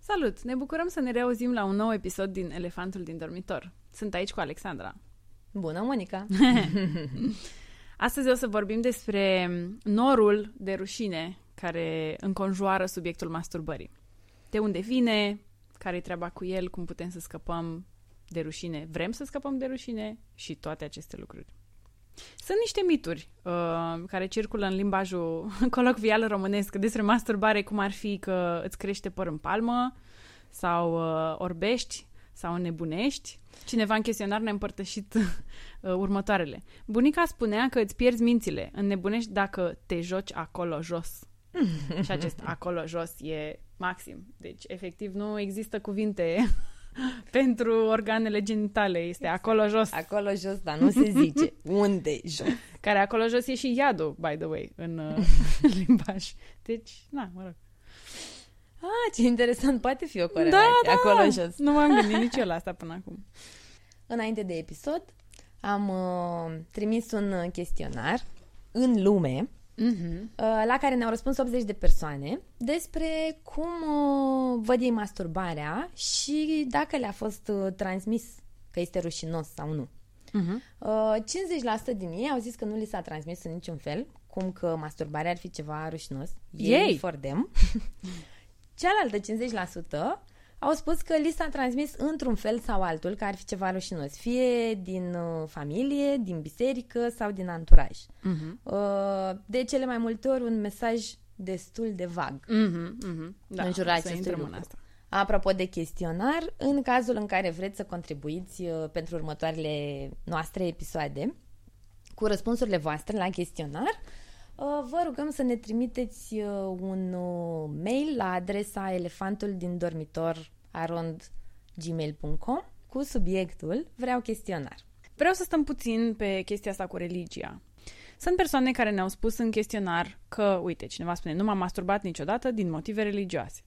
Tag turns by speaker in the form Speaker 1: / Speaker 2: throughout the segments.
Speaker 1: Salut! Ne bucurăm să ne reauzim la un nou episod din Elefantul din dormitor. Sunt aici cu Alexandra.
Speaker 2: Bună, Monica!
Speaker 1: Astăzi o să vorbim despre norul de rușine care înconjoară subiectul masturbării. De unde vine, care-i treaba cu el, cum putem să scăpăm de rușine, vrem să scăpăm de rușine și toate aceste lucruri. Sunt niște mituri uh, care circulă în limbajul colocvial românesc despre masturbare, cum ar fi că îți crește păr în palmă sau uh, orbești sau nebunești. Cineva în chestionar ne-a împărtășit uh, următoarele. Bunica spunea că îți pierzi mințile, înnebunești dacă te joci acolo jos. și acest acolo jos e maxim. Deci, efectiv, nu există cuvinte pentru organele genitale. Este acolo jos.
Speaker 2: Acolo jos, dar nu se zice. Unde jos?
Speaker 1: Care acolo jos e și iadul, by the way, în uh, limbaj. Deci, na, mă rog.
Speaker 2: Ah, ce interesant, poate fi o
Speaker 1: Da,
Speaker 2: corelație.
Speaker 1: da,
Speaker 2: Acolo
Speaker 1: da.
Speaker 2: jos.
Speaker 1: Nu m-am gândit nici eu la asta până acum.
Speaker 2: Înainte de episod, am uh, trimis un uh, chestionar în lume
Speaker 1: Mm-hmm.
Speaker 2: uh, la care ne-au răspuns 80 de persoane despre cum uh, văd ei masturbarea și dacă le-a fost uh, transmis că este rușinos sau nu.
Speaker 1: Mm-hmm.
Speaker 2: Uh, 50% din ei au zis că nu li s-a transmis în niciun fel, cum că masturbarea ar fi ceva rușinos.
Speaker 1: Yay!
Speaker 2: for them. Cealaltă 50% au spus că li s-a transmis într-un fel sau altul că ar fi ceva rușinos, fie din uh, familie, din biserică sau din anturaj.
Speaker 1: Mm-hmm.
Speaker 2: Uh, de cele mai multe ori un mesaj destul de vag.
Speaker 1: Mm-hmm. Mm-hmm. Da,
Speaker 2: În jurul
Speaker 1: să
Speaker 2: acestui
Speaker 1: intrăm în
Speaker 2: lucru.
Speaker 1: asta.
Speaker 2: Apropo de chestionar, în cazul în care vreți să contribuiți uh, pentru următoarele noastre episoade cu răspunsurile voastre la chestionar, uh, vă rugăm să ne trimiteți uh, un uh, mail la adresa elefantul din dormitor arond gmail.com cu subiectul Vreau chestionar.
Speaker 1: Vreau să stăm puțin pe chestia asta cu religia. Sunt persoane care ne-au spus în chestionar că, uite, cineva spune, nu m-am masturbat niciodată din motive religioase.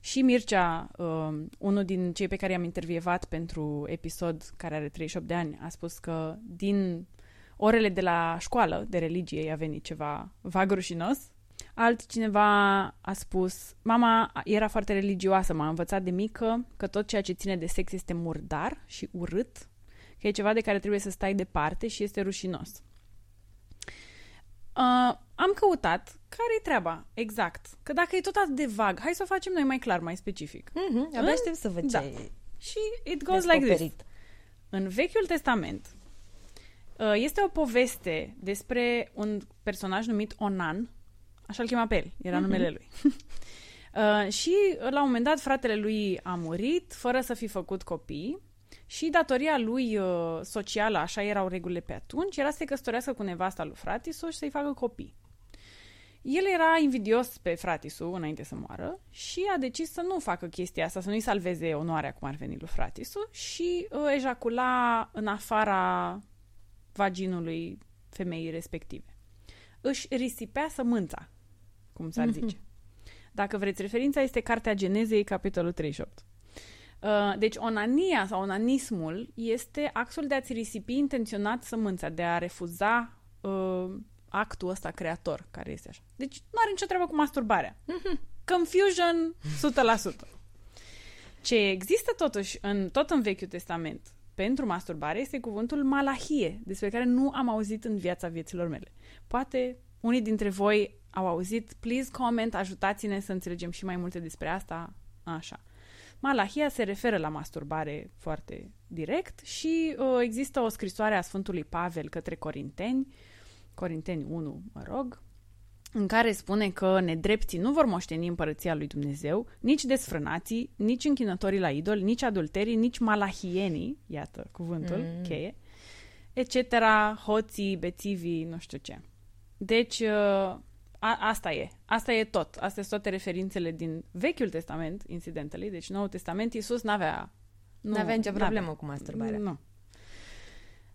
Speaker 1: Și Mircea, uh, unul din cei pe care i-am intervievat pentru episod care are 38 de ani, a spus că din orele de la școală de religie i-a venit ceva vag rușinos. Altcineva a spus, mama era foarte religioasă, m-a învățat de mică că tot ceea ce ține de sex este murdar și urât, că e ceva de care trebuie să stai departe și este rușinos. Uh, am căutat care e treaba, exact. Că dacă e tot atât de vag, hai să o facem noi mai clar, mai specific.
Speaker 2: Mm-hmm, abia
Speaker 1: În-
Speaker 2: aștept să văd
Speaker 1: da.
Speaker 2: ce
Speaker 1: Și it goes like this.
Speaker 2: descoperit.
Speaker 1: În Vechiul Testament uh, este o poveste despre un personaj numit Onan, așa îl chema pe el, era numele lui. Uh, și la un moment dat fratele lui a murit fără să fi făcut copii și datoria lui uh, socială, așa erau regulile pe atunci, era să se căsătorească cu nevasta lui fratisul și să-i facă copii. El era invidios pe fratisul înainte să moară și a decis să nu facă chestia asta, să nu-i salveze onoarea cum ar veni lui fratisul și uh, ejacula în afara vaginului femeii respective. Își risipea sămânța, cum s-ar zice. Dacă vreți, referința este Cartea Genezei, capitolul 38. Uh, Deci, onania sau onanismul este actul de a-ți risipi intenționat sămânța, de a refuza uh, actul ăsta creator, care este așa. Deci, nu are nicio treabă cu masturbarea. Confusion 100%. Ce există totuși în, tot în Vechiul Testament pentru masturbare este cuvântul malahie, despre care nu am auzit în viața vieților mele. Poate unii dintre voi au auzit, please comment, ajutați-ne să înțelegem și mai multe despre asta. Așa. Malahia se referă la masturbare foarte direct și uh, există o scrisoare a Sfântului Pavel către Corinteni, Corinteni 1, mă rog, în care spune că nedrepții nu vor moșteni împărăția lui Dumnezeu, nici desfrânații, nici închinătorii la idol, nici adulterii, nici malahienii, iată cuvântul
Speaker 2: Mm.
Speaker 1: cheie, etc., hoții, bețivii, nu știu ce. Deci, uh, a, asta e. Asta e tot. Astea sunt toate referințele din Vechiul Testament, incidentally. Deci, Noul Testament, Iisus n-avea...
Speaker 2: Nu avea nicio
Speaker 1: n-avea.
Speaker 2: problemă cu masturbarea.
Speaker 1: Nu.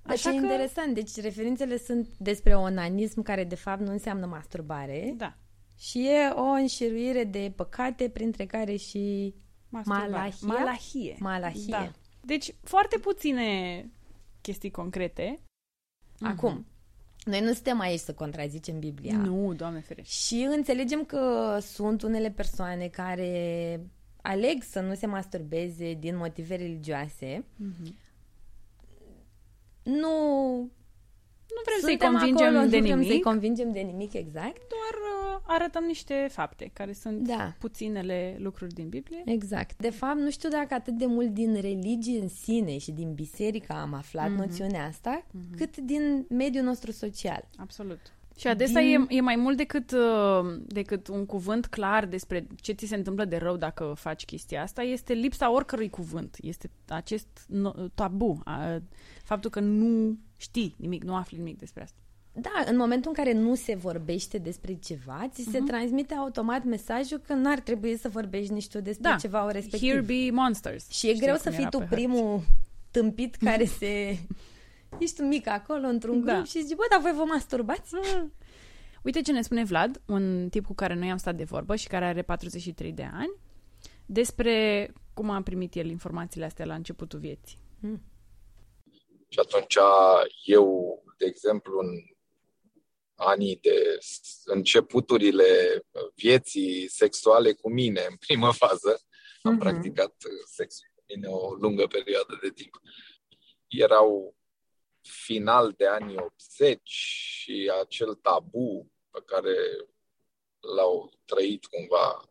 Speaker 2: Deci e interesant. Deci referințele sunt despre onanism care de fapt nu înseamnă masturbare
Speaker 1: Da.
Speaker 2: și e o înșiruire de păcate printre care și
Speaker 1: Masturbare.
Speaker 2: Malahia?
Speaker 1: Malahie.
Speaker 2: malahie.
Speaker 1: Da. Deci, foarte puține chestii concrete.
Speaker 2: Acum, noi nu suntem aici să contrazicem Biblia.
Speaker 1: Nu, Doamne ferește.
Speaker 2: Și înțelegem că sunt unele persoane care aleg să nu se masturbeze din motive religioase.
Speaker 1: Mhm.
Speaker 2: Nu
Speaker 1: Nu vrem să-i
Speaker 2: suntem
Speaker 1: convingem
Speaker 2: acolo,
Speaker 1: de
Speaker 2: nu vrem să-i
Speaker 1: nimic,
Speaker 2: convingem de nimic, exact.
Speaker 1: doar uh, arătăm niște fapte, care sunt
Speaker 2: Da.
Speaker 1: puținele lucruri din Biblie.
Speaker 2: Exact. De fapt, nu știu dacă atât de mult din religie în sine și din biserică am aflat noțiunea asta, cât din mediul nostru social.
Speaker 1: Absolut. Și adesea
Speaker 2: Din-
Speaker 1: e, e mai mult decât, uh, decât un cuvânt clar despre ce ți se întâmplă de rău dacă faci chestia asta, este lipsa oricărui cuvânt. Este acest no- tabu, a, faptul că nu știi nimic, nu afli nimic despre asta.
Speaker 2: Da, în momentul în care nu se vorbește despre ceva, ți se transmite automat mesajul că n-ar trebui să vorbești nici tu despre
Speaker 1: Da,
Speaker 2: ceva respectiv.
Speaker 1: Here be monsters.
Speaker 2: Și e
Speaker 1: Știi
Speaker 2: greu
Speaker 1: cum
Speaker 2: să fii
Speaker 1: era
Speaker 2: tu
Speaker 1: pe hărți.
Speaker 2: primul tâmpit care se... Ești un mic acolo, într-un
Speaker 1: Da.
Speaker 2: grup și zici, bă, dar voi vă masturbați?
Speaker 1: Uite ce ne spune Vlad, un tip cu care noi am stat de vorbă și care are 43 de ani, despre cum a primit el informațiile astea la începutul vieții.
Speaker 3: Și atunci eu, de exemplu, în anii de începuturile vieții sexuale cu mine, în primă fază, am
Speaker 2: Mhm.
Speaker 3: practicat sexul cu mine o lungă perioadă de timp. Erau final de anii 80 și acel tabu pe care l-au trăit cumva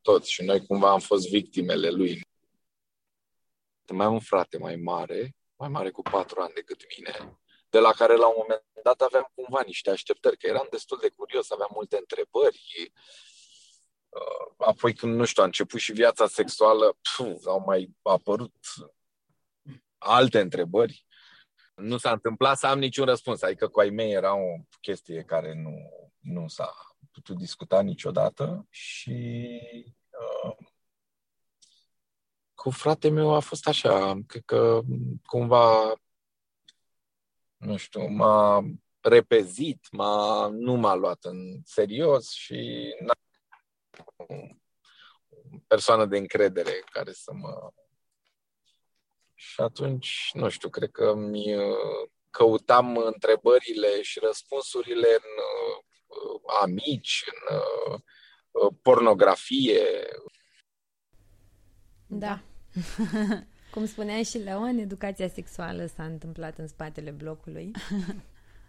Speaker 3: toți și noi cumva am fost victimele lui. Mai am un frate mai mare, mai mare cu patru ani decât mine, de la care la un moment dat aveam cumva niște așteptări, că eram destul de curios, aveam multe întrebări. Uh, Apoi când, nu știu, a început și viața sexuală, pf, au mai apărut alte întrebări. Nu s-a întâmplat să am niciun răspuns, adică cu ai mei era o chestie care nu, nu s-a putut discuta niciodată și uh, cu frate meu a fost așa, cred că cumva, nu știu, m-a repezit, m-a, nu m-a luat în serios și n-a o persoană de încredere care să mă... Și atunci, nu știu, cred că mi uh, căutam întrebările și răspunsurile în uh, amici, în uh, uh, pornografie,
Speaker 2: Da. Cum spunea și Leon, educația sexuală s-a întâmplat în spatele blocului.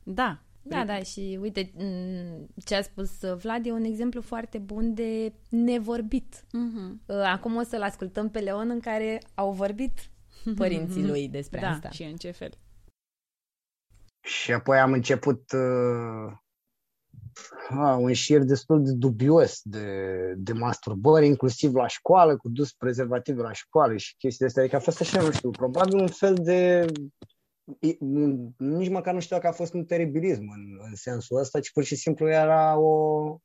Speaker 1: Da.
Speaker 2: Da, da, și uite, m, ce a spus Vlad e un exemplu foarte bun de nevorbit.
Speaker 1: Mhm.
Speaker 2: Acum o să-l ascultăm pe Leon în care au vorbit părinții lui despre
Speaker 1: Da,
Speaker 2: asta.
Speaker 1: și în ce fel.
Speaker 4: Și apoi am început uh, a, un șir destul de dubios de, de masturbări, inclusiv la școală, cu dus prezervativ la școală și chestii astea. Adică a fost așa, nu știu, probabil un fel de... i- Nici măcar nu știu dacă a fost un teribilism în, în sensul ăsta, ci pur și simplu era o,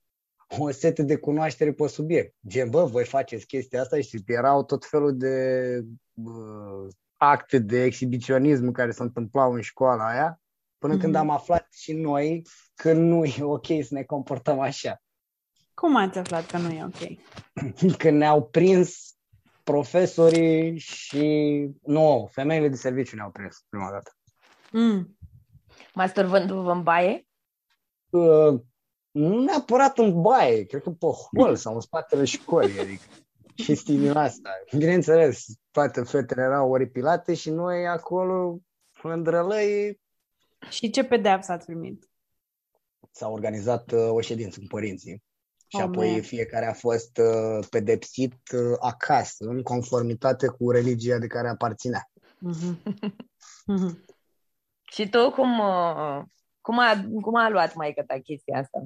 Speaker 4: o sete de cunoaștere pe subiect. Gen, bă, voi faceți chestia asta și erau tot felul de uh, acte de exhibiționism care se întâmplau în școala aia, până când
Speaker 1: Mhm.
Speaker 4: am aflat și noi că nu e ok să ne comportăm așa.
Speaker 1: Cum ați aflat că nu e ok?
Speaker 4: Când ne-au prins profesorii și... Nu, femeile de serviciu ne-au prins prima dată.
Speaker 1: Mm.
Speaker 2: Masturbându-vă în baie?
Speaker 4: Uh, nu neapărat în baie, cred că pe hol sau în spatele școlii, adică chestii din asta. Bineînțeles, toate fetele erau oripilate și noi acolo, în drălăi,
Speaker 1: Și ce pedeapsă ați primit?
Speaker 4: s-a organizat uh, o ședință cu părinții. Și
Speaker 1: Oh,
Speaker 4: apoi
Speaker 1: man.
Speaker 4: fiecare a fost uh, pedepsit uh, acasă, în conformitate cu religia de care aparținea.
Speaker 1: Mhm. Mhm.
Speaker 2: Și tu cum, uh, cum, a, cum a luat maică ta chestia asta?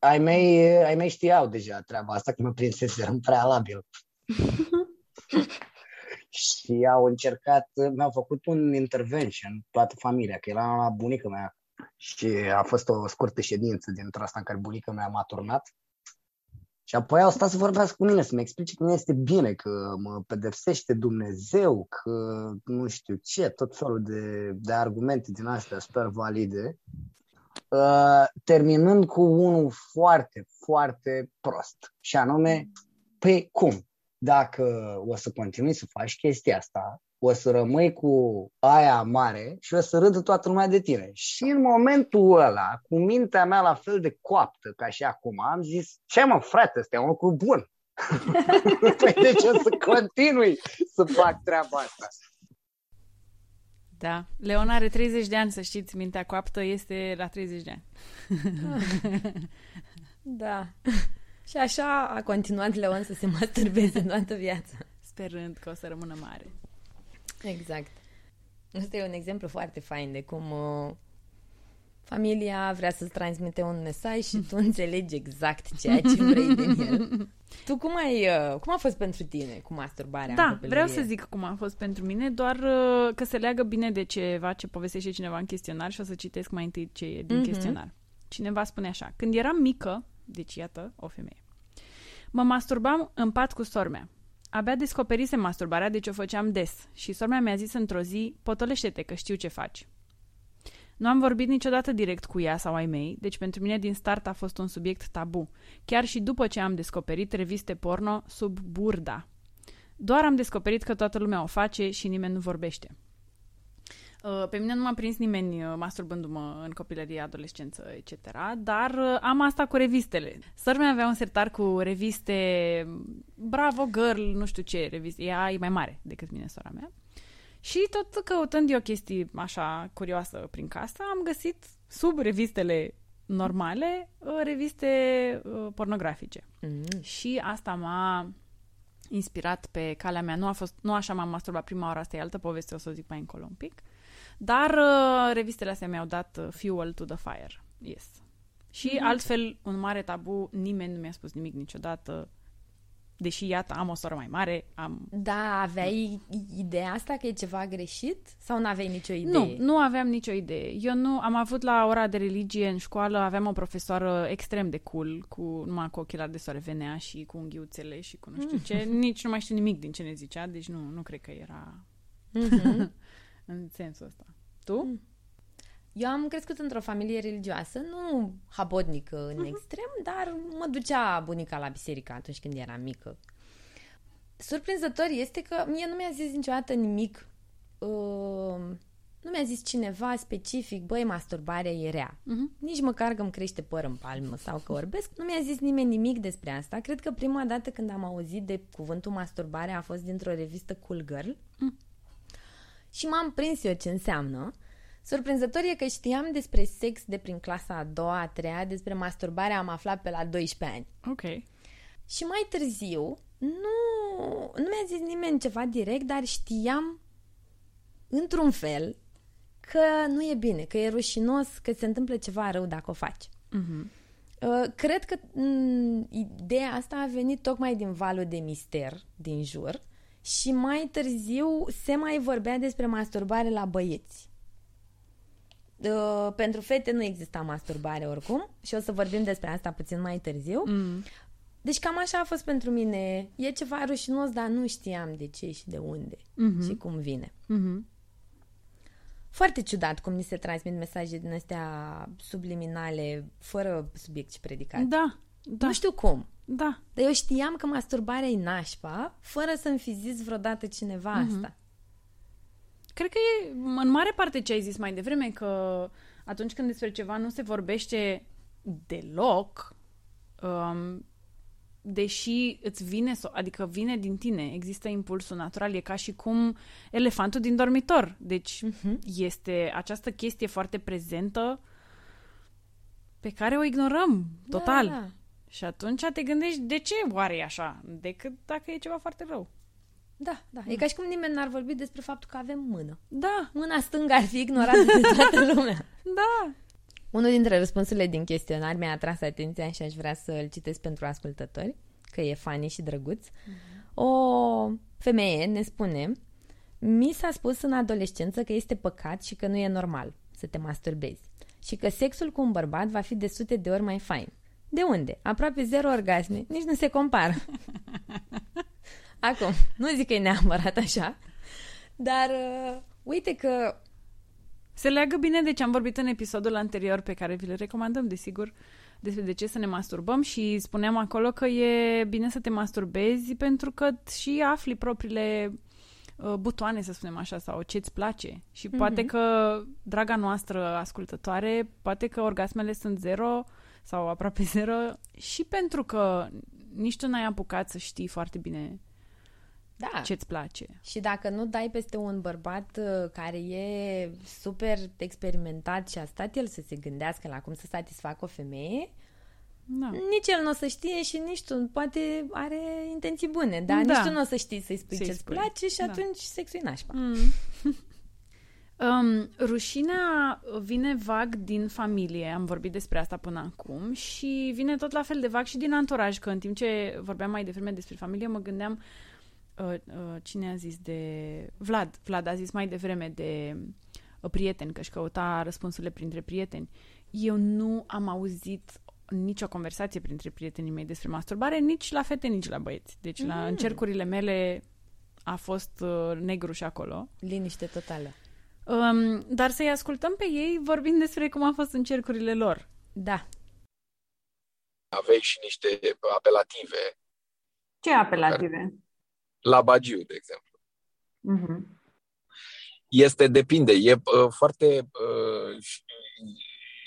Speaker 4: Ai mei, ai mei știau deja treaba asta, că mă prinsese în prealabil. și au încercat, mi-au făcut un intervention, toată familia, că era la bunica mea. Și a fost o scurtă ședință dintre asta în care bunica mea m-a turnat. Și apoi au stat să vorbească cu mine, să-mi explice că nu este bine, că mă pedepsește Dumnezeu, că nu știu ce, tot felul de, de argumente din astea super valide. Uh, terminând cu unul foarte, foarte prost. Și anume, păi cum? Dacă o să continui să faci chestia asta, o să rămâi cu aia mare și o să râdă toată lumea de tine. Și în momentul ăla, cu mintea mea la fel de coaptă ca și acum, am zis, ce mă, frate, ăsta e un lucru bun. păi de ce să continui să fac treaba asta?
Speaker 1: Da. Leon are 30 de ani, să știți, mintea coaptă este la 30 de ani.
Speaker 2: da. Și așa a continuat Leon să se masturbeze toată viața.
Speaker 1: Sperând că o să rămână mare.
Speaker 2: Exact. Asta e un exemplu foarte fain de cum uh, familia vrea să-ți transmite un mesaj și tu înțelegi exact ceea ce vrei din el. Tu cum ai, uh, cum a fost pentru tine cu masturbarea
Speaker 1: Da, vreau să zic cum a fost pentru mine, doar uh, că se leagă bine de ceva ce povestește cineva în chestionar și o să citesc mai întâi ce e din mm-hmm. chestionar. Cineva spune așa, când eram mică, deci iată, o femeie, mă masturbam în pat cu sormea. Abia descoperise masturbarea, deci o făceam des. Și sormea mi-a zis într-o zi, potolește-te că știu ce faci. Nu am vorbit niciodată direct cu ea sau ai mei, deci pentru mine din start a fost un subiect tabu, chiar și după ce am descoperit reviste porno sub burda. Doar am descoperit că toată lumea o face și nimeni nu vorbește. Uh, pe mine nu m-a prins nimeni uh, masturbându-mă în copilărie, adolescență, etc. Dar uh, am asta cu revistele. Săr mea avea un sertar cu reviste Bravo Girl, nu știu ce reviste. Ea e mai mare decât mine, sora mea. Și tot căutând eu chestii așa curioasă prin casă, am găsit sub revistele normale reviste pornografice. Mm. Și asta m-a inspirat pe calea mea. Nu, a fost, nu așa m-am masturbat prima oară, asta e altă poveste, o să o zic mai încolo un pic. Dar uh, revistele astea mi-au dat uh, fuel to the fire. Yes. Și mm-hmm. altfel, un mare tabu, nimeni nu mi-a spus nimic niciodată. Deși, iată, am o soră mai mare, am...
Speaker 2: Da, aveai ideea asta că e ceva greșit? Sau nu aveai nicio idee?
Speaker 1: Nu, nu aveam nicio idee. Eu nu... Am avut la ora de religie în școală, aveam o profesoară extrem de cool, cu numai cu ochelari de soare venea și cu unghiuțele și cu nu știu ce. Nici nu mai știu nimic din ce ne zicea, deci nu, nu cred că era... Mm-hmm. în sensul ăsta. Tu? Mm.
Speaker 2: Eu am crescut într-o familie religioasă, nu habotnică în uh-huh. extrem, dar mă ducea bunica la biserică atunci când eram mică. Surprinzător este că mie nu mi-a zis niciodată nimic. Uh, nu mi-a zis cineva specific, băi, masturbarea e rea. Uh-huh. Nici măcar că îmi crește păr în palmă sau că orbesc. Nu mi-a zis nimeni nimic despre asta. Cred că prima dată când am auzit de cuvântul masturbare a fost dintr-o revistă Cool Girl. Uh-huh și m-am prins eu ce înseamnă. Surprinzător e că știam despre sex de prin clasa a doua, a treia, despre masturbare am aflat pe la 12 ani.
Speaker 1: Ok.
Speaker 2: Și mai târziu, nu, nu mi-a zis nimeni ceva direct, dar știam într-un fel că nu e bine, că e rușinos, că se întâmplă ceva rău dacă o faci. Uh-huh. Uh, cred că m- mm, ideea asta a venit tocmai din valul de mister din jur și mai târziu se mai vorbea despre masturbare la băieți. Uh, pentru fete nu exista masturbare oricum și o să vorbim despre asta puțin mai târziu. Mm. Deci cam așa a fost pentru mine. E ceva rușinos, dar nu știam de ce și de unde mm-hmm. și cum vine. Mm-hmm. Foarte ciudat cum ni se transmit mesaje din astea subliminale, fără subiect și predicat.
Speaker 1: Da, da.
Speaker 2: Nu știu cum.
Speaker 1: Da.
Speaker 2: Dar eu știam că masturbarea e nașpa, fără să-mi fi zis vreodată cineva mm-hmm. asta.
Speaker 1: Cred că e în mare parte ce ai zis mai devreme, că atunci când despre ceva nu se vorbește deloc, um, deși îți vine, adică vine din tine, există impulsul natural, e ca și cum elefantul din dormitor. Deci uh-huh. este această chestie foarte prezentă pe care o ignorăm total. Da, da. Și atunci te gândești, de ce oare e așa? Decât dacă e ceva foarte rău.
Speaker 2: Da, da. E ca și cum nimeni n-ar vorbi despre faptul că avem mână.
Speaker 1: Da.
Speaker 2: Mâna stângă ar fi ignorată de toată lumea.
Speaker 1: da.
Speaker 2: Unul dintre răspunsurile din chestionar mi-a atras atenția și aș vrea să îl citesc pentru ascultători, că e funny și drăguț. Mm-hmm. O femeie ne spune Mi s-a spus în adolescență că este păcat și că nu e normal să te masturbezi și că sexul cu un bărbat va fi de sute de ori mai fain. De unde? Aproape zero orgasme. Nici nu se compară. Acum, nu zic că e neapărat așa, dar uh, uite că...
Speaker 1: Se leagă bine de ce am vorbit în episodul anterior pe care vi le recomandăm, desigur, despre de ce să ne masturbăm și spuneam acolo că e bine să te masturbezi pentru că și afli propriile uh, butoane, să spunem așa, sau ce-ți place. Și
Speaker 2: Mhm.
Speaker 1: poate că, draga noastră ascultătoare, poate că orgasmele sunt zero sau aproape zero și pentru că nici tu n-ai apucat să știi foarte bine
Speaker 2: Da.
Speaker 1: ce-ți place.
Speaker 2: Și dacă nu dai peste un bărbat uh, care e super experimentat și a stat el să se gândească la cum să satisfacă o femeie,
Speaker 1: Da.
Speaker 2: nici el nu o să știe și nici tu, poate are intenții bune, dar
Speaker 1: Da.
Speaker 2: nici tu nu o să știi să-i spui
Speaker 1: Să-i
Speaker 2: ce-ți
Speaker 1: spui.
Speaker 2: place și
Speaker 1: Da.
Speaker 2: atunci sexul e nașpa.
Speaker 1: Mm. um, rușinea vine vag din familie, am vorbit despre asta până acum, și vine tot la fel de vag și din anturaj, că în timp ce vorbeam mai devreme despre familie, mă gândeam uh, uh, cine a zis de... Vlad. Vlad a zis mai devreme de uh, prieteni, că își căuta răspunsurile printre prieteni. Eu nu am auzit nicio conversație printre prietenii mei despre masturbare, nici la fete, nici la băieți. Deci la
Speaker 2: Mm.
Speaker 1: încercurile mele a fost uh, negru și acolo.
Speaker 2: Liniște totală.
Speaker 1: Um, dar să-i ascultăm pe ei vorbind despre cum a fost în cercurile lor.
Speaker 2: Da.
Speaker 3: Aveai și niște apelative
Speaker 5: Ce apelative?
Speaker 3: La Bagiu, de exemplu.
Speaker 5: Mhm.
Speaker 3: Este, depinde. E uh, foarte... Uh, și-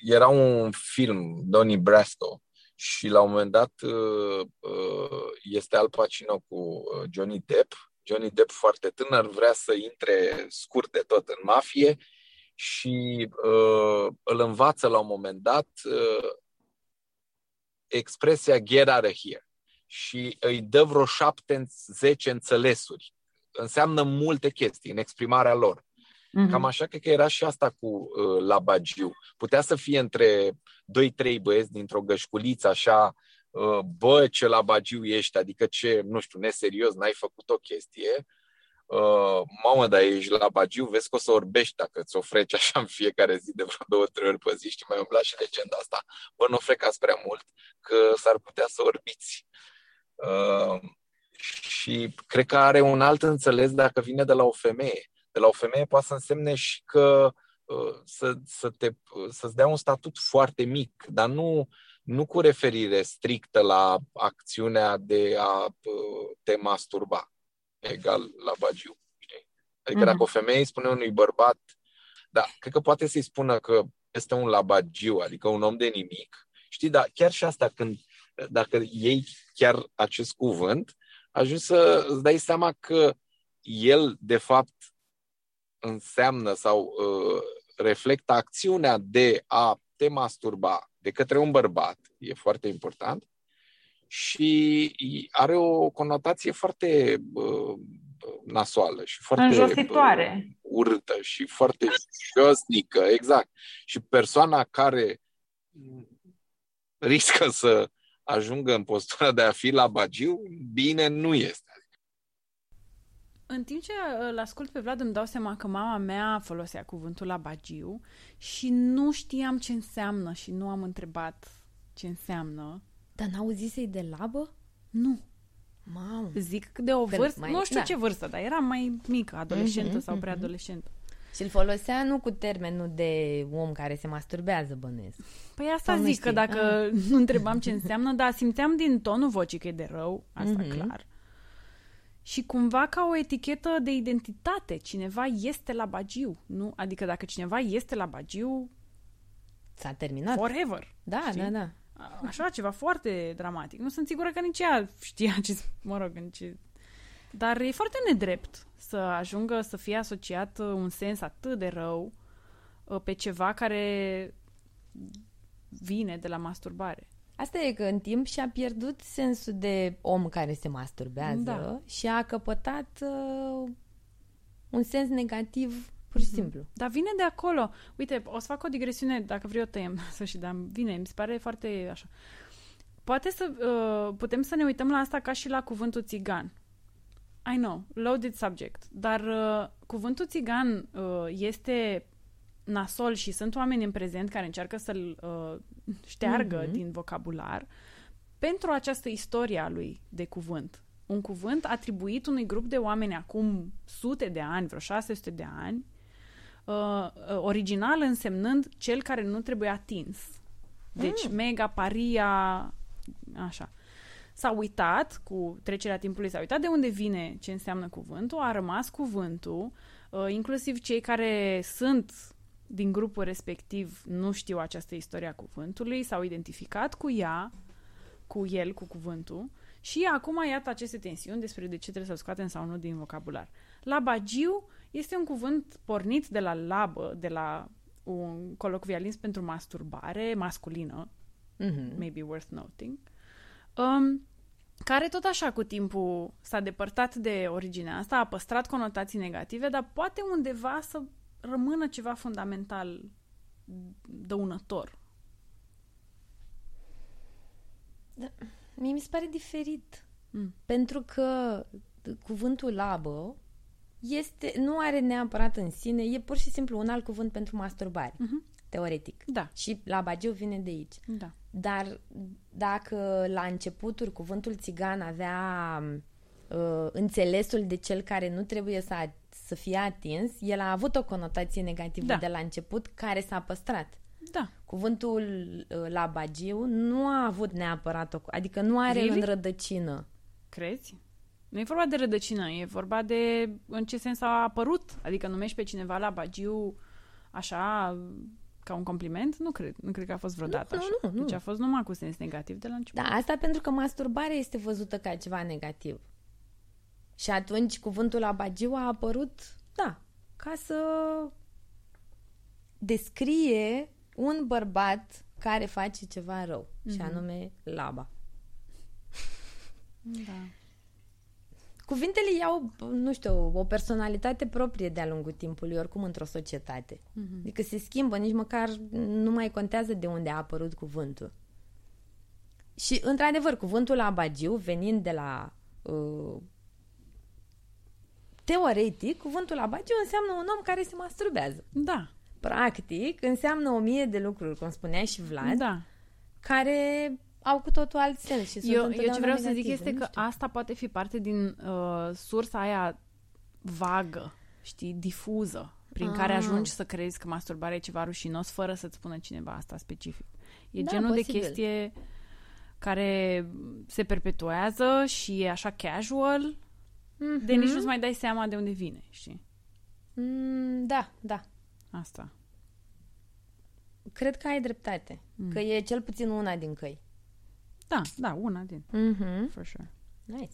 Speaker 3: era un film, Donnie Brasco, și la un moment dat uh, uh, este Al Pacino cu uh, Johnny Depp. Johnny Depp foarte tânăr vrea să intre scurt de tot în mafie și uh, îl învață la un moment dat uh, expresia get out of here și îi dă vreo șapte, zece înțelesuri. Înseamnă multe chestii în exprimarea lor.
Speaker 5: Mhm.
Speaker 3: Cam așa cred că era și asta cu uh, la Bagiu. Putea să fie între 2-3 băieți dintr-o gășculiță așa, uh, bă, ce la Bagiu ești, adică ce, nu știu, neserios, n-ai făcut o chestie. Uh, mamă, dar ești la Bagiu, vezi că o să orbești dacă ți-o freci așa în fiecare zi de vreo două, trei ori pe zi. Știi, mai umbla și legenda asta. Bă, nu frecați prea mult, că s-ar putea să orbiți. Uh, și cred că are un alt înțeles dacă vine de la o femeie de la o femeie poate să însemne și că uh, să, să te, să-ți dea un statut foarte mic, dar nu, nu cu referire strictă la acțiunea de a uh, te masturba, egal la bagiu. Știi? Adică
Speaker 5: Mhm.
Speaker 3: dacă o femeie îi spune unui bărbat, da, cred că poate să-i spună că este un labagiu, adică un om de nimic, știi, dar chiar și asta, când, dacă iei chiar acest cuvânt, ajungi să îți dai seama că el, de fapt, înseamnă sau uh, reflectă acțiunea de a te masturba de către un bărbat, e foarte important, și are o conotație foarte uh, nasoală și foarte
Speaker 5: Înjositoare.
Speaker 3: uh, urâtă și foarte josnică, exact. Și persoana care riscă să ajungă în postura de a fi la bagiu, bine nu este.
Speaker 1: În timp ce uh, îl ascult pe Vlad, îmi dau seama că mama mea folosea cuvântul la bagiu și nu știam ce înseamnă și nu am întrebat ce înseamnă.
Speaker 2: Dar n-auzisei de labă?
Speaker 1: Nu.
Speaker 2: Mamă.
Speaker 1: Zic de o
Speaker 2: Că
Speaker 1: vârstă,
Speaker 2: mai-
Speaker 1: nu știu
Speaker 2: da.
Speaker 1: ce vârstă, dar era mai mică, adolescentă
Speaker 2: Mhm,
Speaker 1: sau
Speaker 2: mhm.
Speaker 1: preadolescentă.
Speaker 2: Și îl folosea nu cu termenul de om care se masturbează, bănuiesc.
Speaker 1: Păi asta
Speaker 2: Sau nu
Speaker 1: zic, că
Speaker 2: știi?
Speaker 1: dacă nu întrebam ce înseamnă, dar simțeam din tonul vocii că e de rău, asta
Speaker 2: Mhm.
Speaker 1: clar. Și cumva ca o etichetă de identitate, cineva este la bagiu, nu? Adică dacă cineva este la bagiu,
Speaker 2: S-a terminat.
Speaker 1: forever.
Speaker 2: Da,
Speaker 1: știi?
Speaker 2: da, da.
Speaker 1: A- Așa, ceva foarte dramatic. Nu sunt sigură că nici ea știa ce, mă rog, în ce... Dar e foarte nedrept să ajungă să fie asociat uh, un sens atât de rău uh, pe ceva care vine de la masturbare.
Speaker 2: Asta e că în timp și-a pierdut sensul de om care se masturbează
Speaker 1: Da.
Speaker 2: și a căpătat uh, un sens negativ pur și simplu.
Speaker 1: Dar vine de acolo. Uite, o să fac o digresiune, dacă vreau o tăiem, să și dar vine, mi se pare foarte așa. Poate să uh, putem să ne uităm la asta ca și la cuvântul țigan. I know, loaded subject, dar uh, cuvântul țigan uh, este nasol și sunt oameni în prezent care încearcă să-l uh, șteargă
Speaker 2: Mhm.
Speaker 1: din vocabular pentru această istorie a lui de cuvânt. Un cuvânt atribuit unui grup de oameni acum sute de ani, vreo 600 de ani, uh, uh, original însemnând cel care nu trebuie atins. Deci,
Speaker 2: Mm.
Speaker 1: mega, paria, așa. S-a uitat cu trecerea timpului, s-a uitat de unde vine ce înseamnă cuvântul, a rămas cuvântul, uh, inclusiv cei care sunt din grupul respectiv nu știu această istorie a cuvântului, s-au identificat cu ea, cu el, cu cuvântul și acum iată aceste tensiuni despre de ce trebuie să-l scoatem sau nu din vocabular. Labagiu este un cuvânt pornit de la labă, de la un colocvialism pentru masturbare masculină,
Speaker 2: Mhm.
Speaker 1: maybe worth noting, um, care tot așa cu timpul s-a depărtat de originea asta, a păstrat conotații negative, dar poate undeva să rămână ceva fundamental dăunător.
Speaker 2: Mie mi se pare diferit.
Speaker 1: Mm.
Speaker 2: Pentru că cuvântul labă este, nu are neapărat în sine, e pur și simplu un alt cuvânt pentru masturbare,
Speaker 1: Mhm.
Speaker 2: teoretic.
Speaker 1: Da,
Speaker 2: Și labagiu vine de aici.
Speaker 1: da.
Speaker 2: Dar dacă la începuturi cuvântul țigan avea uh, înțelesul de cel care nu trebuie să, a- să fie atins, el a avut o conotație negativă
Speaker 1: Da.
Speaker 2: de la început care s-a păstrat.
Speaker 1: Da.
Speaker 2: Cuvântul uh, labagiu nu a avut neapărat o... Adică nu are
Speaker 1: Really?
Speaker 2: în rădăcină.
Speaker 1: Crezi? Nu e vorba de rădăcină, e vorba de în ce sens a apărut. Adică numești pe cineva la bagiu așa ca un compliment? Nu cred. Nu cred că a fost vreodată
Speaker 2: Nu,
Speaker 1: așa.
Speaker 2: nu, nu.
Speaker 1: Deci a fost numai cu sens negativ de la început.
Speaker 2: Da, asta pentru că masturbarea este văzută ca ceva negativ. Și atunci cuvântul abagiu a apărut, da, ca să descrie un bărbat care face ceva rău, și anume laba.
Speaker 1: Da.
Speaker 2: Cuvintele iau, nu știu, o personalitate proprie de-a lungul timpului, oricum într-o societate.
Speaker 1: Mhm.
Speaker 2: Adică se schimbă, nici măcar nu mai contează de unde a apărut cuvântul. Și, într-adevăr, cuvântul abagiu, venind de la... Uh, teoretic, cuvântul abagiu înseamnă un om care se masturbează.
Speaker 1: Da.
Speaker 2: Practic, înseamnă o mie de lucruri, cum spunea și Vlad,
Speaker 1: Da.
Speaker 2: care au cu totul alt sens și sunt
Speaker 1: Eu, eu ce
Speaker 2: întotdeauna
Speaker 1: vreau să zic
Speaker 2: negative,
Speaker 1: este
Speaker 2: nu
Speaker 1: că
Speaker 2: știu.
Speaker 1: asta poate fi parte din uh, sursa aia vagă, știi, difuză, prin
Speaker 2: Ah.
Speaker 1: care ajungi să crezi că masturbarea e ceva rușinos fără să-ți spună cineva asta specific. E
Speaker 2: Da,
Speaker 1: genul
Speaker 2: posibil.
Speaker 1: de chestie care se perpetuează și e așa casual,
Speaker 2: Mhm.
Speaker 1: de nici nu-ți mai dai seama de unde vine, știi?
Speaker 2: Mm, da, da.
Speaker 1: Asta.
Speaker 2: Cred că ai dreptate.
Speaker 1: Mm.
Speaker 2: Că e cel puțin una din căi.
Speaker 1: Da, da, una din,
Speaker 2: Mhm.
Speaker 1: for sure.
Speaker 2: Nice.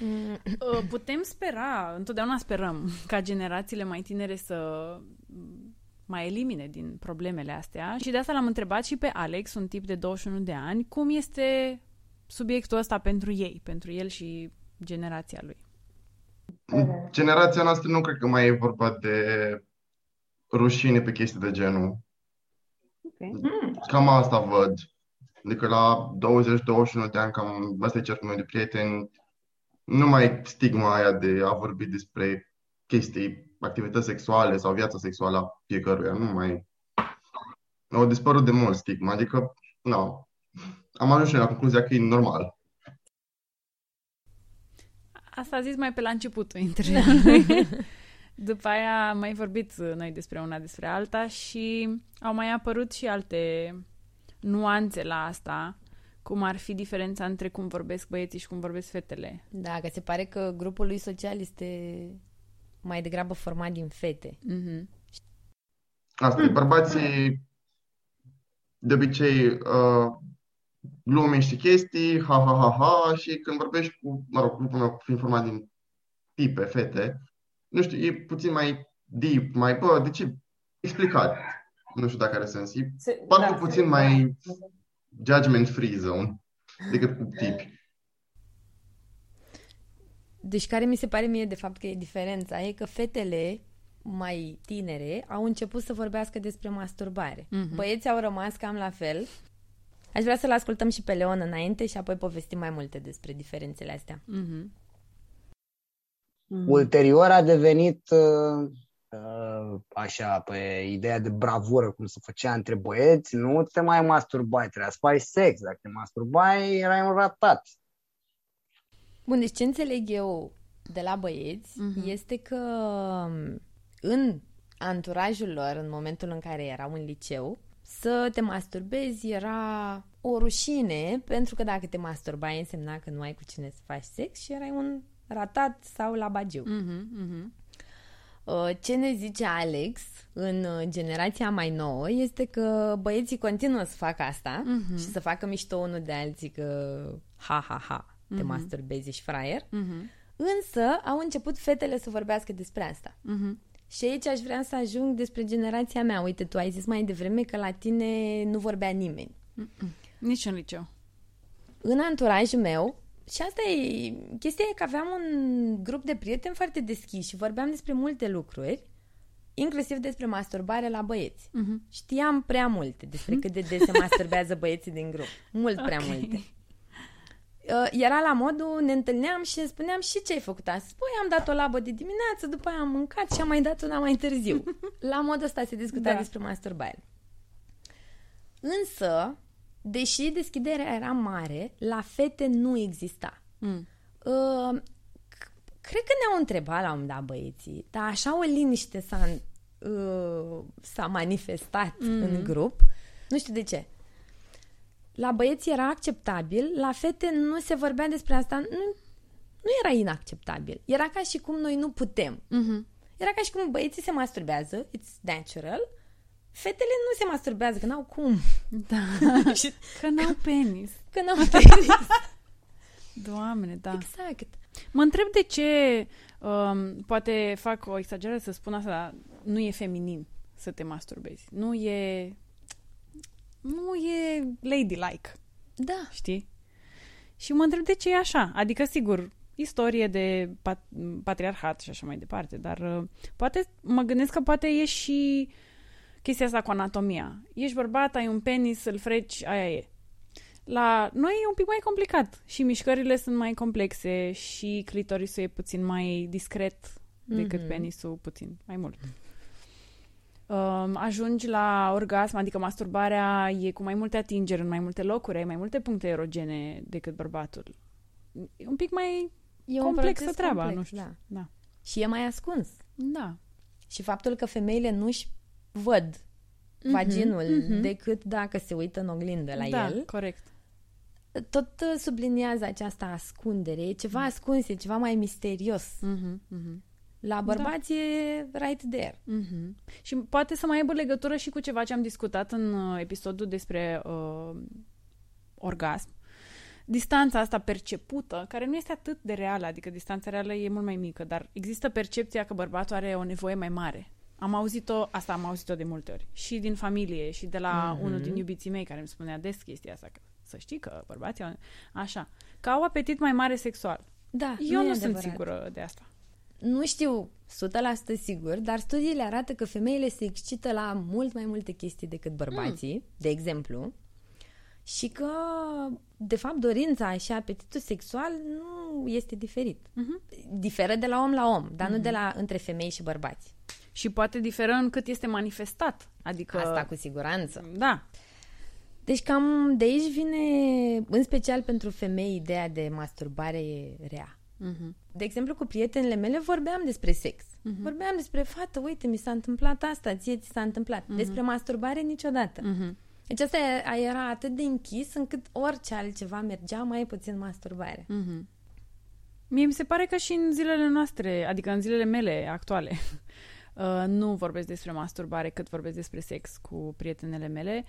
Speaker 2: Mm,
Speaker 1: Uh, Putem spera, întotdeauna sperăm, ca generațiile mai tinere să mm, mai elimine din problemele astea și de asta l-am întrebat și pe Alex, un tip de 21 de ani, cum este subiectul ăsta pentru ei, pentru el și generația lui.
Speaker 6: Generația noastră nu cred că mai e vorba de rușine pe chestii de genul.
Speaker 5: Ok.
Speaker 6: Cam asta văd. Adică la 20-21 de ani, cam asta e cercul meu de prieteni, nu mai stigma aia de a vorbi despre chestii, activități sexuale sau viața sexuală a fiecăruia. Nu mai... Au dispărut de mult stigma. Adică, nu. Am ajuns și la concluzia că e normal.
Speaker 1: Asta a zis mai pe la începutul interviului. După aia am mai vorbit noi despre una despre alta și au mai apărut și alte nuanțe la asta, cum ar fi diferența între cum vorbesc băieții și cum vorbesc fetele.
Speaker 2: Da, că se pare că grupul lui social este mai degrabă format din fete.
Speaker 1: Mhm.
Speaker 6: Asta e. Bărbații de obicei uh, glume și chestii, ha, ha, ha, ha, și când vorbești cu, mă rog, grupul meu fiind format din tipe, fete, nu știu, e puțin mai deep, mai, bă, de ce? Explicat. Nu știu dacă are sens. E
Speaker 5: Se-
Speaker 6: parcă
Speaker 5: da,
Speaker 6: puțin
Speaker 5: se-
Speaker 6: mai judgment free zone decât cu tipi.
Speaker 2: Deci care mi se pare mie de fapt că e diferența e că fetele mai tinere au început să vorbească despre masturbare.
Speaker 1: Mhm.
Speaker 2: Băieții au rămas cam la fel. Aș vrea să-l ascultăm și pe Leon înainte și apoi povestim mai multe despre diferențele astea.
Speaker 1: Mhm.
Speaker 5: Mhm.
Speaker 4: Ulterior a devenit uh, uh, așa, pe ideea de bravură, cum se făcea între băieți, nu te mai masturbai, trebuia să faci sex. Dacă te masturbai, erai un ratat.
Speaker 2: Bun, deci ce înțeleg eu de la băieți
Speaker 1: Mhm.
Speaker 2: este că în anturajul lor, în momentul în care erau în liceu, să te masturbezi era o rușine, pentru că dacă te masturbai însemna că nu ai cu cine să faci sex și erai un ratat sau la bagiu.
Speaker 1: Mhm, mhm.
Speaker 2: Uh, Ce ne zice Alex în uh, generația mai nouă este că băieții continuă să facă asta
Speaker 1: Mhm.
Speaker 2: și să facă mișto unul de alții că ha, ha, ha, te masturbezi, ești fraier.
Speaker 1: Mhm,
Speaker 2: Însă au început fetele să vorbească despre asta.
Speaker 1: mhm.
Speaker 2: Și aici aș vrea să ajung despre generația mea. Uite, tu ai zis mai devreme că la tine nu vorbea nimeni.
Speaker 1: Nici în liceu.
Speaker 2: În anturajul meu, și asta e, chestia e că aveam un grup de prieteni foarte deschiși și vorbeam despre multe lucruri, inclusiv despre masturbare la băieți.
Speaker 1: Mhm.
Speaker 2: Știam prea multe despre cât de des se masturbează băieții din grup. Mult prea
Speaker 1: Ok.
Speaker 2: multe. Uh, Era la modul, ne întâlneam și îmi spuneam și ce ai făcut astăzi? Păi am dat o labă de dimineață, după aia am mâncat și am mai dat una mai târziu. La modul ăsta se discuta
Speaker 1: Da.
Speaker 2: despre masturbare. Însă, deși deschiderea era mare, la fete nu exista.
Speaker 1: Mm.
Speaker 2: Uh, c- cred că ne-au întrebat la un moment dat băieții, dar așa o liniște s-a, uh, s-a manifestat mm. în grup. Nu știu de ce. La băieți era acceptabil, la fete nu se vorbea despre asta. Nu, nu era inacceptabil. Era ca și cum noi nu putem.
Speaker 1: Mhm.
Speaker 2: Era ca și cum băieții se masturbează, it's natural, fetele nu se masturbează, că n-au cum.
Speaker 1: Da.
Speaker 2: Și
Speaker 1: Că n-au penis.
Speaker 2: că n-au penis.
Speaker 1: Doamne, da.
Speaker 2: Exact.
Speaker 1: Mă întreb de ce, um, poate fac o exagerare să spun asta, dar nu e feminin să te masturbezi. Nu e... Nu e ladylike,
Speaker 2: Da.
Speaker 1: știi? Și mă întreb de ce e așa. Adică, sigur, istorie de pat- patriarhat și așa mai departe, dar uh, poate, mă gândesc că poate e și chestia asta cu anatomia. Ești bărbat, ai un penis, îl freci, aia e. La noi e un pic mai complicat și mișcările sunt mai complexe și clitorisul e puțin mai discret decât
Speaker 2: Mhm.
Speaker 1: penisul puțin, mai mult. Um, ajungi la orgasm, adică masturbarea e cu mai multe atingeri în mai multe locuri, ai mai multe puncte erogene decât bărbatul. E un pic mai
Speaker 2: E un
Speaker 1: complexă
Speaker 2: proces
Speaker 1: treaba,
Speaker 2: complex,
Speaker 1: nu știu.
Speaker 2: Da.
Speaker 1: Da.
Speaker 2: Și e mai ascuns.
Speaker 1: Da.
Speaker 2: Și faptul că femeile nu-și văd vaginul
Speaker 1: mhm.
Speaker 2: decât dacă se uită în oglindă la
Speaker 1: da,
Speaker 2: el,
Speaker 1: corect.
Speaker 2: tot uh, subliniază această ascundere. E ceva ascuns, e ceva mai misterios.
Speaker 1: Mhm, mhm.
Speaker 2: La bărbați e right there.
Speaker 1: Mhm. Și poate să mai aibă legătură și cu ceva ce am discutat în uh, episodul despre uh, orgasm. Distanța asta percepută, care nu este atât de reală, adică distanța reală e mult mai mică, dar există percepția că bărbatul are o nevoie mai mare. Am auzit-o, asta am auzit-o de multe ori, și din familie, și de la
Speaker 2: Mhm.
Speaker 1: unul din iubiții mei care îmi spunea des chestia asta, că să știi că bărbații au, așa, că au apetit mai mare sexual.
Speaker 2: Da,
Speaker 1: Eu nu,
Speaker 2: e
Speaker 1: sunt
Speaker 2: adevărat.
Speaker 1: sigură de asta.
Speaker 2: Nu știu 100% sigur, dar studiile arată că femeile se excită la mult mai multe chestii decât bărbații,
Speaker 1: Hmm.
Speaker 2: de exemplu, și că, de fapt, dorința și apetitul sexual nu este diferit.
Speaker 1: Mhm.
Speaker 2: Diferă de la om la om, dar nu de la între femei și bărbați.
Speaker 1: Și poate diferă în cât este manifestat. Adică,
Speaker 2: Asta cu siguranță.
Speaker 1: da,
Speaker 2: Deci cam de aici vine, în special pentru femei, ideea de masturbare rea.
Speaker 1: Mhm.
Speaker 2: De exemplu, cu prietenele mele vorbeam despre sex.
Speaker 1: Mhm.
Speaker 2: Vorbeam despre, fată, uite, mi s-a întâmplat asta, ție ți s-a întâmplat. Despre masturbare niciodată.
Speaker 1: Mhm.
Speaker 2: Deci asta e- era atât de închis încât orice altceva mergea mai puțin masturbare.
Speaker 1: Mhm. Mie mi se pare că și în zilele noastre, adică în zilele mele actuale, uh, nu vorbesc despre masturbare cât vorbesc despre sex cu prietenele mele,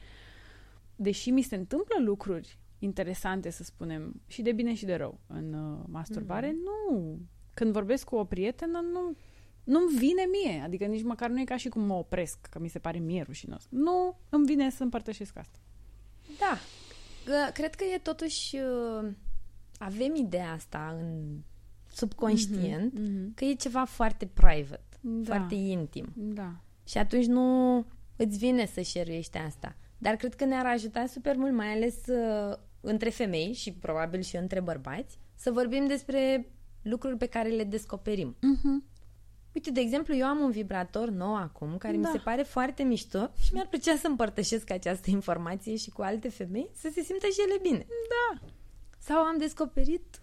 Speaker 1: deși mi se întâmplă lucruri interesante, să spunem, și de bine și de rău în uh, masturbare,
Speaker 2: Mhm.
Speaker 1: nu. Când vorbesc cu o prietenă, nu nu-mi vine mie, adică nici măcar nu e ca și cum mă opresc, că mi se pare mie rușinos. Nu, îmi vine să împărtășesc asta.
Speaker 2: Da. Că- Cred că e totuși... uh, Avem ideea asta în subconștient,
Speaker 1: Mhm.
Speaker 2: că e ceva foarte private,
Speaker 1: Da.
Speaker 2: foarte intim.
Speaker 1: Da.
Speaker 2: Și atunci nu îți vine să șeruiești asta. Dar cred că ne-ar ajuta super mult, mai ales uh, între femei și probabil și între bărbați, să vorbim despre lucruri pe care le descoperim.
Speaker 1: Mhm.
Speaker 2: Uite, de exemplu, eu am un vibrator nou acum, care
Speaker 1: Da.
Speaker 2: mi se pare foarte mișto și mi-ar plăcea să împărtășesc această informație și cu alte femei să se simtă și ele bine.
Speaker 1: Da.
Speaker 2: Sau am descoperit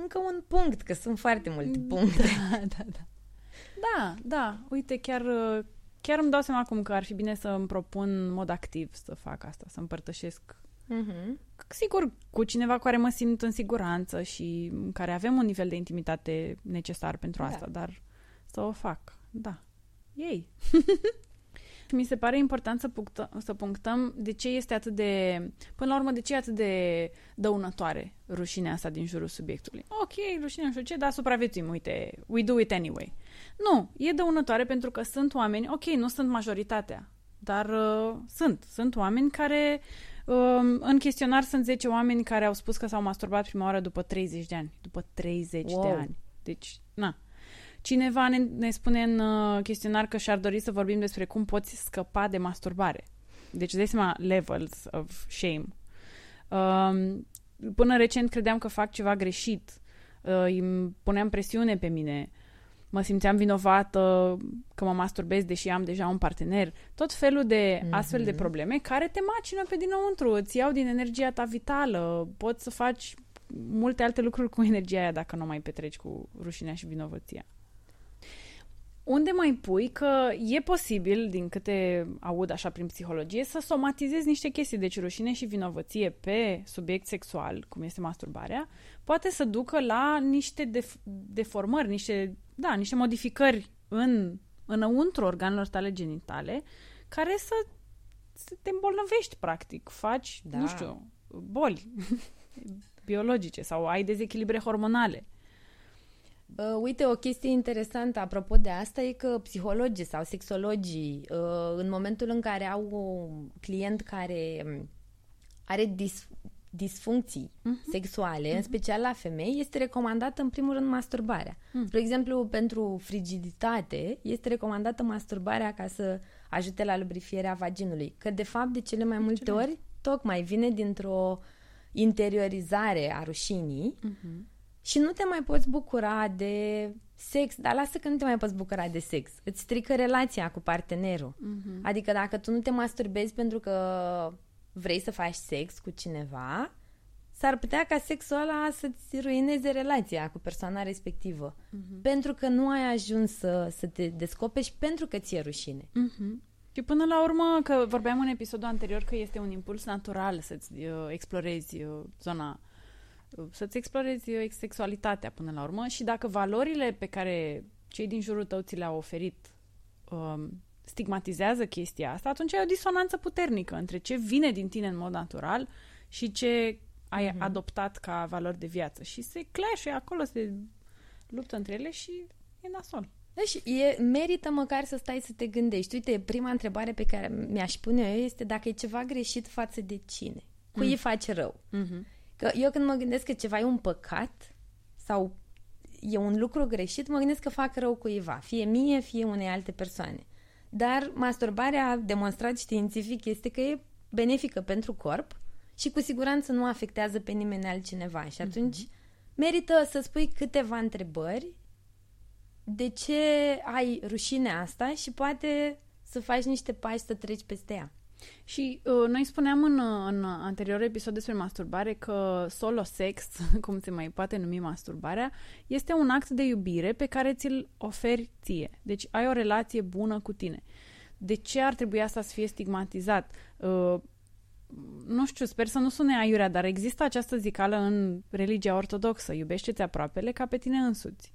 Speaker 2: încă un punct, că sunt foarte multe puncte.
Speaker 1: Da, da, da. Da, da. Uite, chiar, chiar îmi dau seama acum că ar fi bine să îmi propun în mod activ să fac asta, să împărtășesc
Speaker 2: Mhm.
Speaker 1: Sigur, cu cineva cu care mă simt în siguranță și în care avem un nivel de intimitate necesar pentru
Speaker 2: Da.
Speaker 1: asta, dar să o fac. Da. Ei. Mi se pare important să, punctă, să punctăm de ce este atât de... Până la urmă, de ce e atât de dăunătoare rușinea asta din jurul subiectului. Ok, rușinea nu știu ce, dar supraviețuim, uite, we do it anyway. Nu, e dăunătoare pentru că sunt oameni, ok, nu sunt majoritatea, dar uh, sunt. Sunt oameni care... Uh, în chestionar sunt 10 oameni care au spus că s-au masturbat prima oară după 30 de ani. După 30 de
Speaker 2: Wow.
Speaker 1: ani. Deci, na. Cineva ne, ne spune în uh, chestionar că și-ar dori să vorbim despre cum poți scăpa de masturbare. Deci, dai seama, levels of shame. Um, până recent credeam că fac ceva greșit. Uh, îmi puneam presiune pe mine. Mă simțeam vinovată că mă masturbez deși am deja un partener. Tot felul de
Speaker 2: Mhm.
Speaker 1: astfel de probleme care te macină pe dinăuntru, îți iau din energia ta vitală. Poți să faci multe alte lucruri cu energia aia dacă nu o mai petreci cu rușinea și vinovăția. Unde mai pui că e posibil, din câte aud așa prin psihologie, să somatizezi niște chestii, deci rușine și vinovăție pe subiect sexual, cum este masturbarea, poate să ducă la niște def- deformări, niște, da, niște modificări în, înăuntru organelor tale genitale, care să, să te îmbolnăvești, practic. Faci,
Speaker 2: Da.
Speaker 1: nu știu, boli biologice sau ai dezechilibre hormonale.
Speaker 2: Uh, uite, o chestie interesantă apropo de asta e că psihologii sau sexologii, uh, în momentul în care au un client care um, are dis- disfuncții sexuale, în special la femei, este recomandată în primul rând masturbarea. Spre exemplu, pentru frigiditate este recomandată masturbarea ca să ajute la lubrifierea vaginului. Că de fapt, de cele mai multe ori, tocmai vine dintr-o interiorizare a rușinii și nu te mai poți bucura de sex, dar lasă că nu te mai poți bucura de sex. Îți strică relația cu partenerul. Adică dacă tu nu te masturbezi pentru că vrei să faci sex cu cineva, s-ar putea ca sexul ăla să-ți ruineze relația cu persoana respectivă. Pentru că nu ai ajuns să, să te descoperi și pentru că ți-e rușine.
Speaker 1: Și până la urmă, că vorbeam în episodul anterior că este un impuls natural să-ți uh, explorezi uh, zona, uh, să-ți explorezi uh, sexualitatea până la urmă și dacă valorile pe care cei din jurul tău ți le-au oferit um, stigmatizează chestia asta, atunci ai o disonanță puternică între ce vine din tine în mod natural și ce ai adoptat ca valori de viață. Și se clash acolo, se luptă între ele și e nasol.
Speaker 2: Da, și e, merită măcar să stai să te gândești. Uite, prima întrebare pe care mi-aș pune eu este dacă e ceva greșit față de cine. Cui îi face rău?
Speaker 1: Mhm.
Speaker 2: Că eu când mă gândesc că ceva e un păcat sau e un lucru greșit, mă gândesc că fac rău cuiva, fie mie, fie unei alte persoane. Dar masturbarea demonstrat științific este că e benefică pentru corp și cu siguranță nu afectează pe nimeni altcineva. Și atunci merită să spui câteva întrebări de ce ai rușinea asta și poate să faci niște pași să treci peste ea.
Speaker 1: Și uh, noi spuneam în, uh, în anterior episod despre masturbare că solo sex, cum se mai poate numi masturbarea, este un act de iubire pe care ți-l oferi ție. Deci ai o relație bună cu tine. De ce ar trebui asta să fie stigmatizat? Uh, nu știu, sper să nu sune aiurea, dar există această zicală în religia ortodoxă. Iubește-ți aproapele ca pe tine însuți.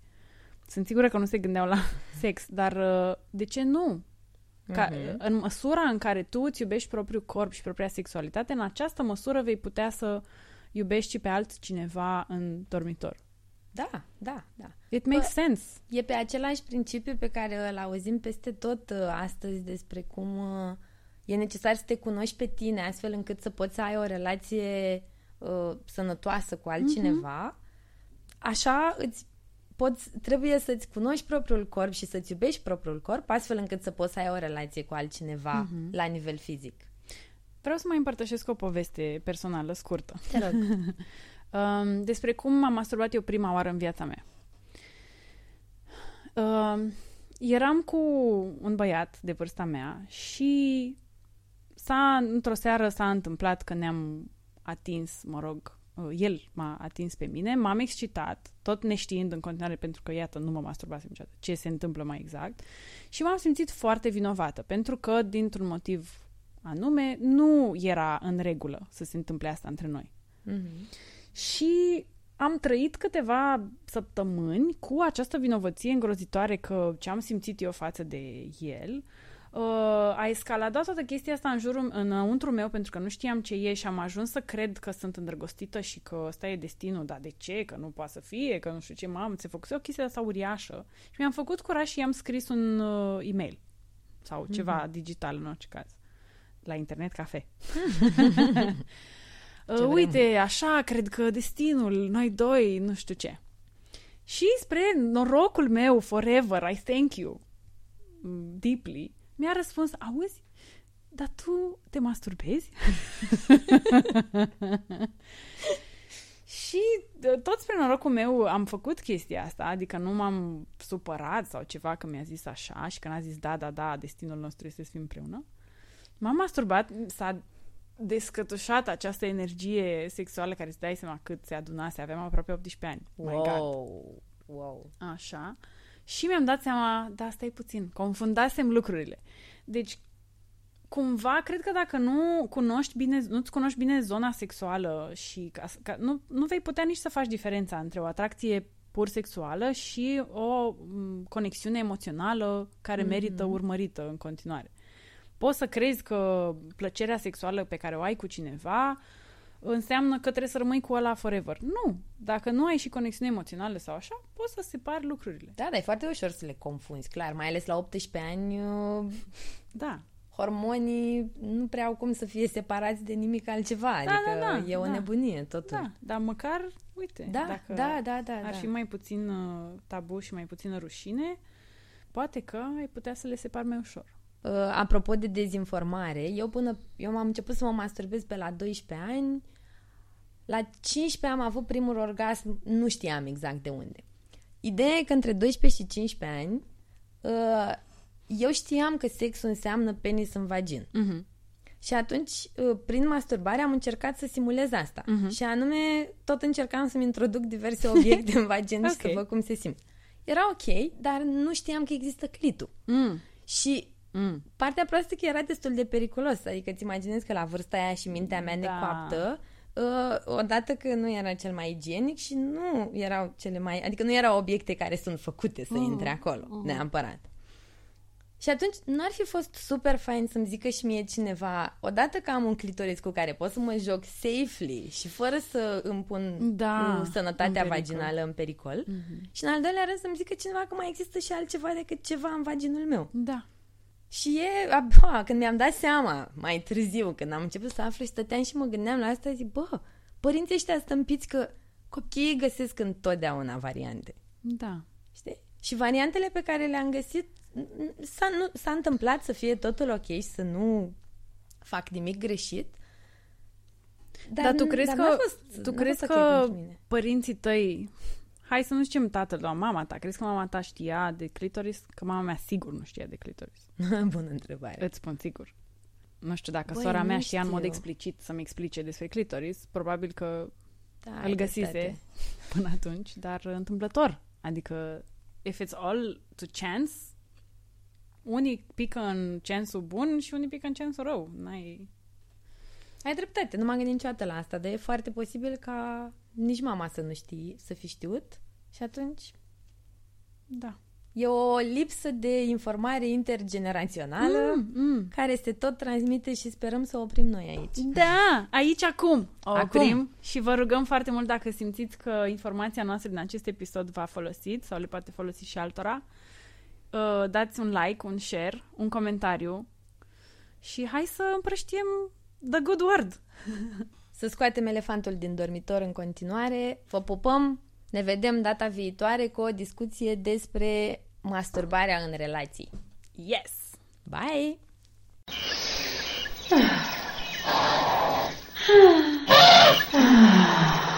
Speaker 1: Sunt sigură că nu se gândeau la sex, dar uh, de ce nu? Ca,
Speaker 2: Mhm.
Speaker 1: În măsura în care tu îți iubești propriul corp și propria sexualitate, în această măsură vei putea să iubești și pe altcineva în dormitor.
Speaker 2: Da, da, da.
Speaker 1: It makes sense.
Speaker 2: E pe același principiu pe care îl auzim peste tot uh, astăzi despre cum uh, e necesar să te cunoști pe tine astfel încât să poți să ai o relație uh, sănătoasă cu altcineva. Așa îți poți, trebuie să-ți cunoști propriul corp și să-ți iubești propriul corp astfel încât să poți să ai o relație cu altcineva la nivel fizic.
Speaker 1: Vreau să mai împărtășesc o poveste personală scurtă.
Speaker 2: Te rog.
Speaker 1: Um, despre cum m-am masturbat eu prima oară în viața mea. Um, eram cu un băiat de vârsta mea și s-a, într-o seară s-a întâmplat că ne-am atins, mă rog, uh, el m-a atins pe mine, m-am excitat, tot neștiind în continuare, pentru că, iată, nu mă masturbasem niciodată, ce se întâmplă mai exact, și m-am simțit foarte vinovată, pentru că, dintr-un motiv anume, nu era în regulă să se întâmple asta între noi.
Speaker 2: Mhm.
Speaker 1: Și am trăit câteva săptămâni cu această vinovăție îngrozitoare că ce am simțit eu față de el uh, a escaladat toată chestia asta în jurul, înăuntru meu pentru că nu știam ce e și am ajuns să cred că sunt îndrăgostită și că ăsta e destinul, dar de ce? Că nu poate să fie, că nu știu ce, mamă, se făcuse o chestie asta uriașă. Și mi-am făcut curaj și i-am scris un uh, e-mail sau ceva digital în orice caz. La internet cafe. Uh,
Speaker 2: vrem.
Speaker 1: uite, așa, cred că destinul, noi doi, nu știu ce. Și spre norocul meu, forever, I thank you, mm, deeply, mi-a răspuns, auzi, dar tu te masturbezi? și d- tot spre norocul meu am făcut chestia asta, adică nu m-am supărat sau ceva că mi-a zis așa și că n-a zis da, da, da, destinul nostru este să fim împreună. M-am masturbat, s-a descătușat această energie sexuală care îți dai seama cât se adunase, aveam aproape 18 ani. My God.
Speaker 2: Wow. Wow.
Speaker 1: Așa. Și mi-am dat seama, da, stai puțin, confundasem lucrurile. Deci, cumva, cred că dacă nu cunoști bine, nu-ți cunoști bine zona sexuală și ca, ca, nu, nu vei putea nici să faci diferența între o atracție pur sexuală și o m, conexiune emoțională care merită urmărită în continuare. Poți să crezi că plăcerea sexuală pe care o ai cu cineva înseamnă că trebuie să rămâi cu ăla forever. Nu. Dacă nu ai și conexiune emoțională sau așa, poți să separi lucrurile.
Speaker 2: Da, dar e foarte ușor să le confunzi, clar. Mai ales la 18 ani, uh,
Speaker 1: Da.
Speaker 2: hormonii nu prea au cum să fie separați de nimic altceva. adică
Speaker 1: da, da,
Speaker 2: e o
Speaker 1: da.
Speaker 2: nebunie totul.
Speaker 1: Da, dar măcar, uite,
Speaker 2: da,
Speaker 1: dacă
Speaker 2: da, da, da,
Speaker 1: ar
Speaker 2: da.
Speaker 1: fi mai puțin uh, tabu și mai puțină rușine, poate că ai putea să le separi mai ușor.
Speaker 2: Uh, apropo de dezinformare, eu până eu m-am început să mă masturbez pe la 12 ani. La 15 am avut primul orgasm, nu știam exact de unde. Ideea e că între 12 și 15 ani uh, eu știam că sexul înseamnă penis în vagin.
Speaker 1: Mhm.
Speaker 2: Și atunci, uh, prin masturbare, am încercat să simulez asta.
Speaker 1: Mhm.
Speaker 2: Și anume, tot încercam să-mi introduc diverse obiecte în vagin și să
Speaker 1: Ok.
Speaker 2: văd cum se simt. Era ok, dar nu știam că există clitul.
Speaker 1: Mm.
Speaker 2: Și
Speaker 1: Mm.
Speaker 2: Partea proastă că era destul de periculos, adică îți imaginezi că la vârsta aia și mintea mea
Speaker 1: Da.
Speaker 2: necoaptă, uh, odată că nu era cel mai igienic și nu erau cele mai, adică nu erau obiecte care sunt făcute să intre acolo, neapărat. Și atunci n-ar fi fost super fain să-mi zică și mie cineva, odată că am un clitoris cu care pot să mă joc safely și fără să îmi pun
Speaker 1: Da,
Speaker 2: uh, sănătatea
Speaker 1: în pericol.
Speaker 2: vaginală în pericol, și în al doilea rând să-mi zică cineva că mai există și altceva decât ceva în vaginul meu.
Speaker 1: Da.
Speaker 2: Și e, abia, când mi-am dat seama, mai târziu, când am început să aflu și stăteam și mă gândeam la asta, zic, bă, părinții ăștia stâmpiți că copiii găsesc întotdeauna variante.
Speaker 1: Da.
Speaker 2: Știi? Și variantele pe care le-am găsit, n- s-a, nu, s-a întâmplat să fie totul ok și să nu fac nimic greșit.
Speaker 1: Dar, tu crezi
Speaker 2: n-a
Speaker 1: că,
Speaker 2: fost-
Speaker 1: tu
Speaker 2: n-a
Speaker 1: crezi
Speaker 2: fost ok
Speaker 1: că
Speaker 2: pentru mine.
Speaker 1: părinții tăi, hai să nu zicem tatăl, dar mama ta, crezi că mama ta știa de clitoris? Că mama mea sigur nu știa de clitoris.
Speaker 2: Bună întrebare.
Speaker 1: Îți spun sigur. Nu știu dacă
Speaker 2: Băi,
Speaker 1: sora mea
Speaker 2: nu
Speaker 1: știa în mod
Speaker 2: știu.
Speaker 1: explicit să-mi explice despre clitoris, probabil că
Speaker 2: Da,
Speaker 1: îl
Speaker 2: ai
Speaker 1: găsise
Speaker 2: dreptate.
Speaker 1: până atunci, dar întâmplător. Adică, if it's all to chance, unii pică în censul bun și unii pică în censul rău. N-ai...
Speaker 2: Ai dreptate, nu m-am gândit niciodată la asta, dar e foarte posibil ca nici mama să nu știi, să fi știut și atunci
Speaker 1: Da.
Speaker 2: e o lipsă de informare intergenerațională
Speaker 1: Mm, mm.
Speaker 2: care se tot transmite și sperăm să o oprim noi aici.
Speaker 1: Da, aici acum o
Speaker 2: Acum.
Speaker 1: oprim și vă rugăm foarte mult dacă simțiți că informația noastră din acest episod v-a folosit sau le poate folosi și altora, uh, dați un like, un share, un comentariu și hai să împrăștiem the good word.
Speaker 2: să scoatem elefantul din dormitor în continuare. Vă pupăm, ne vedem data viitoare cu o discuție despre masturbarea în relații.
Speaker 1: Yes!
Speaker 2: Bye! Ah.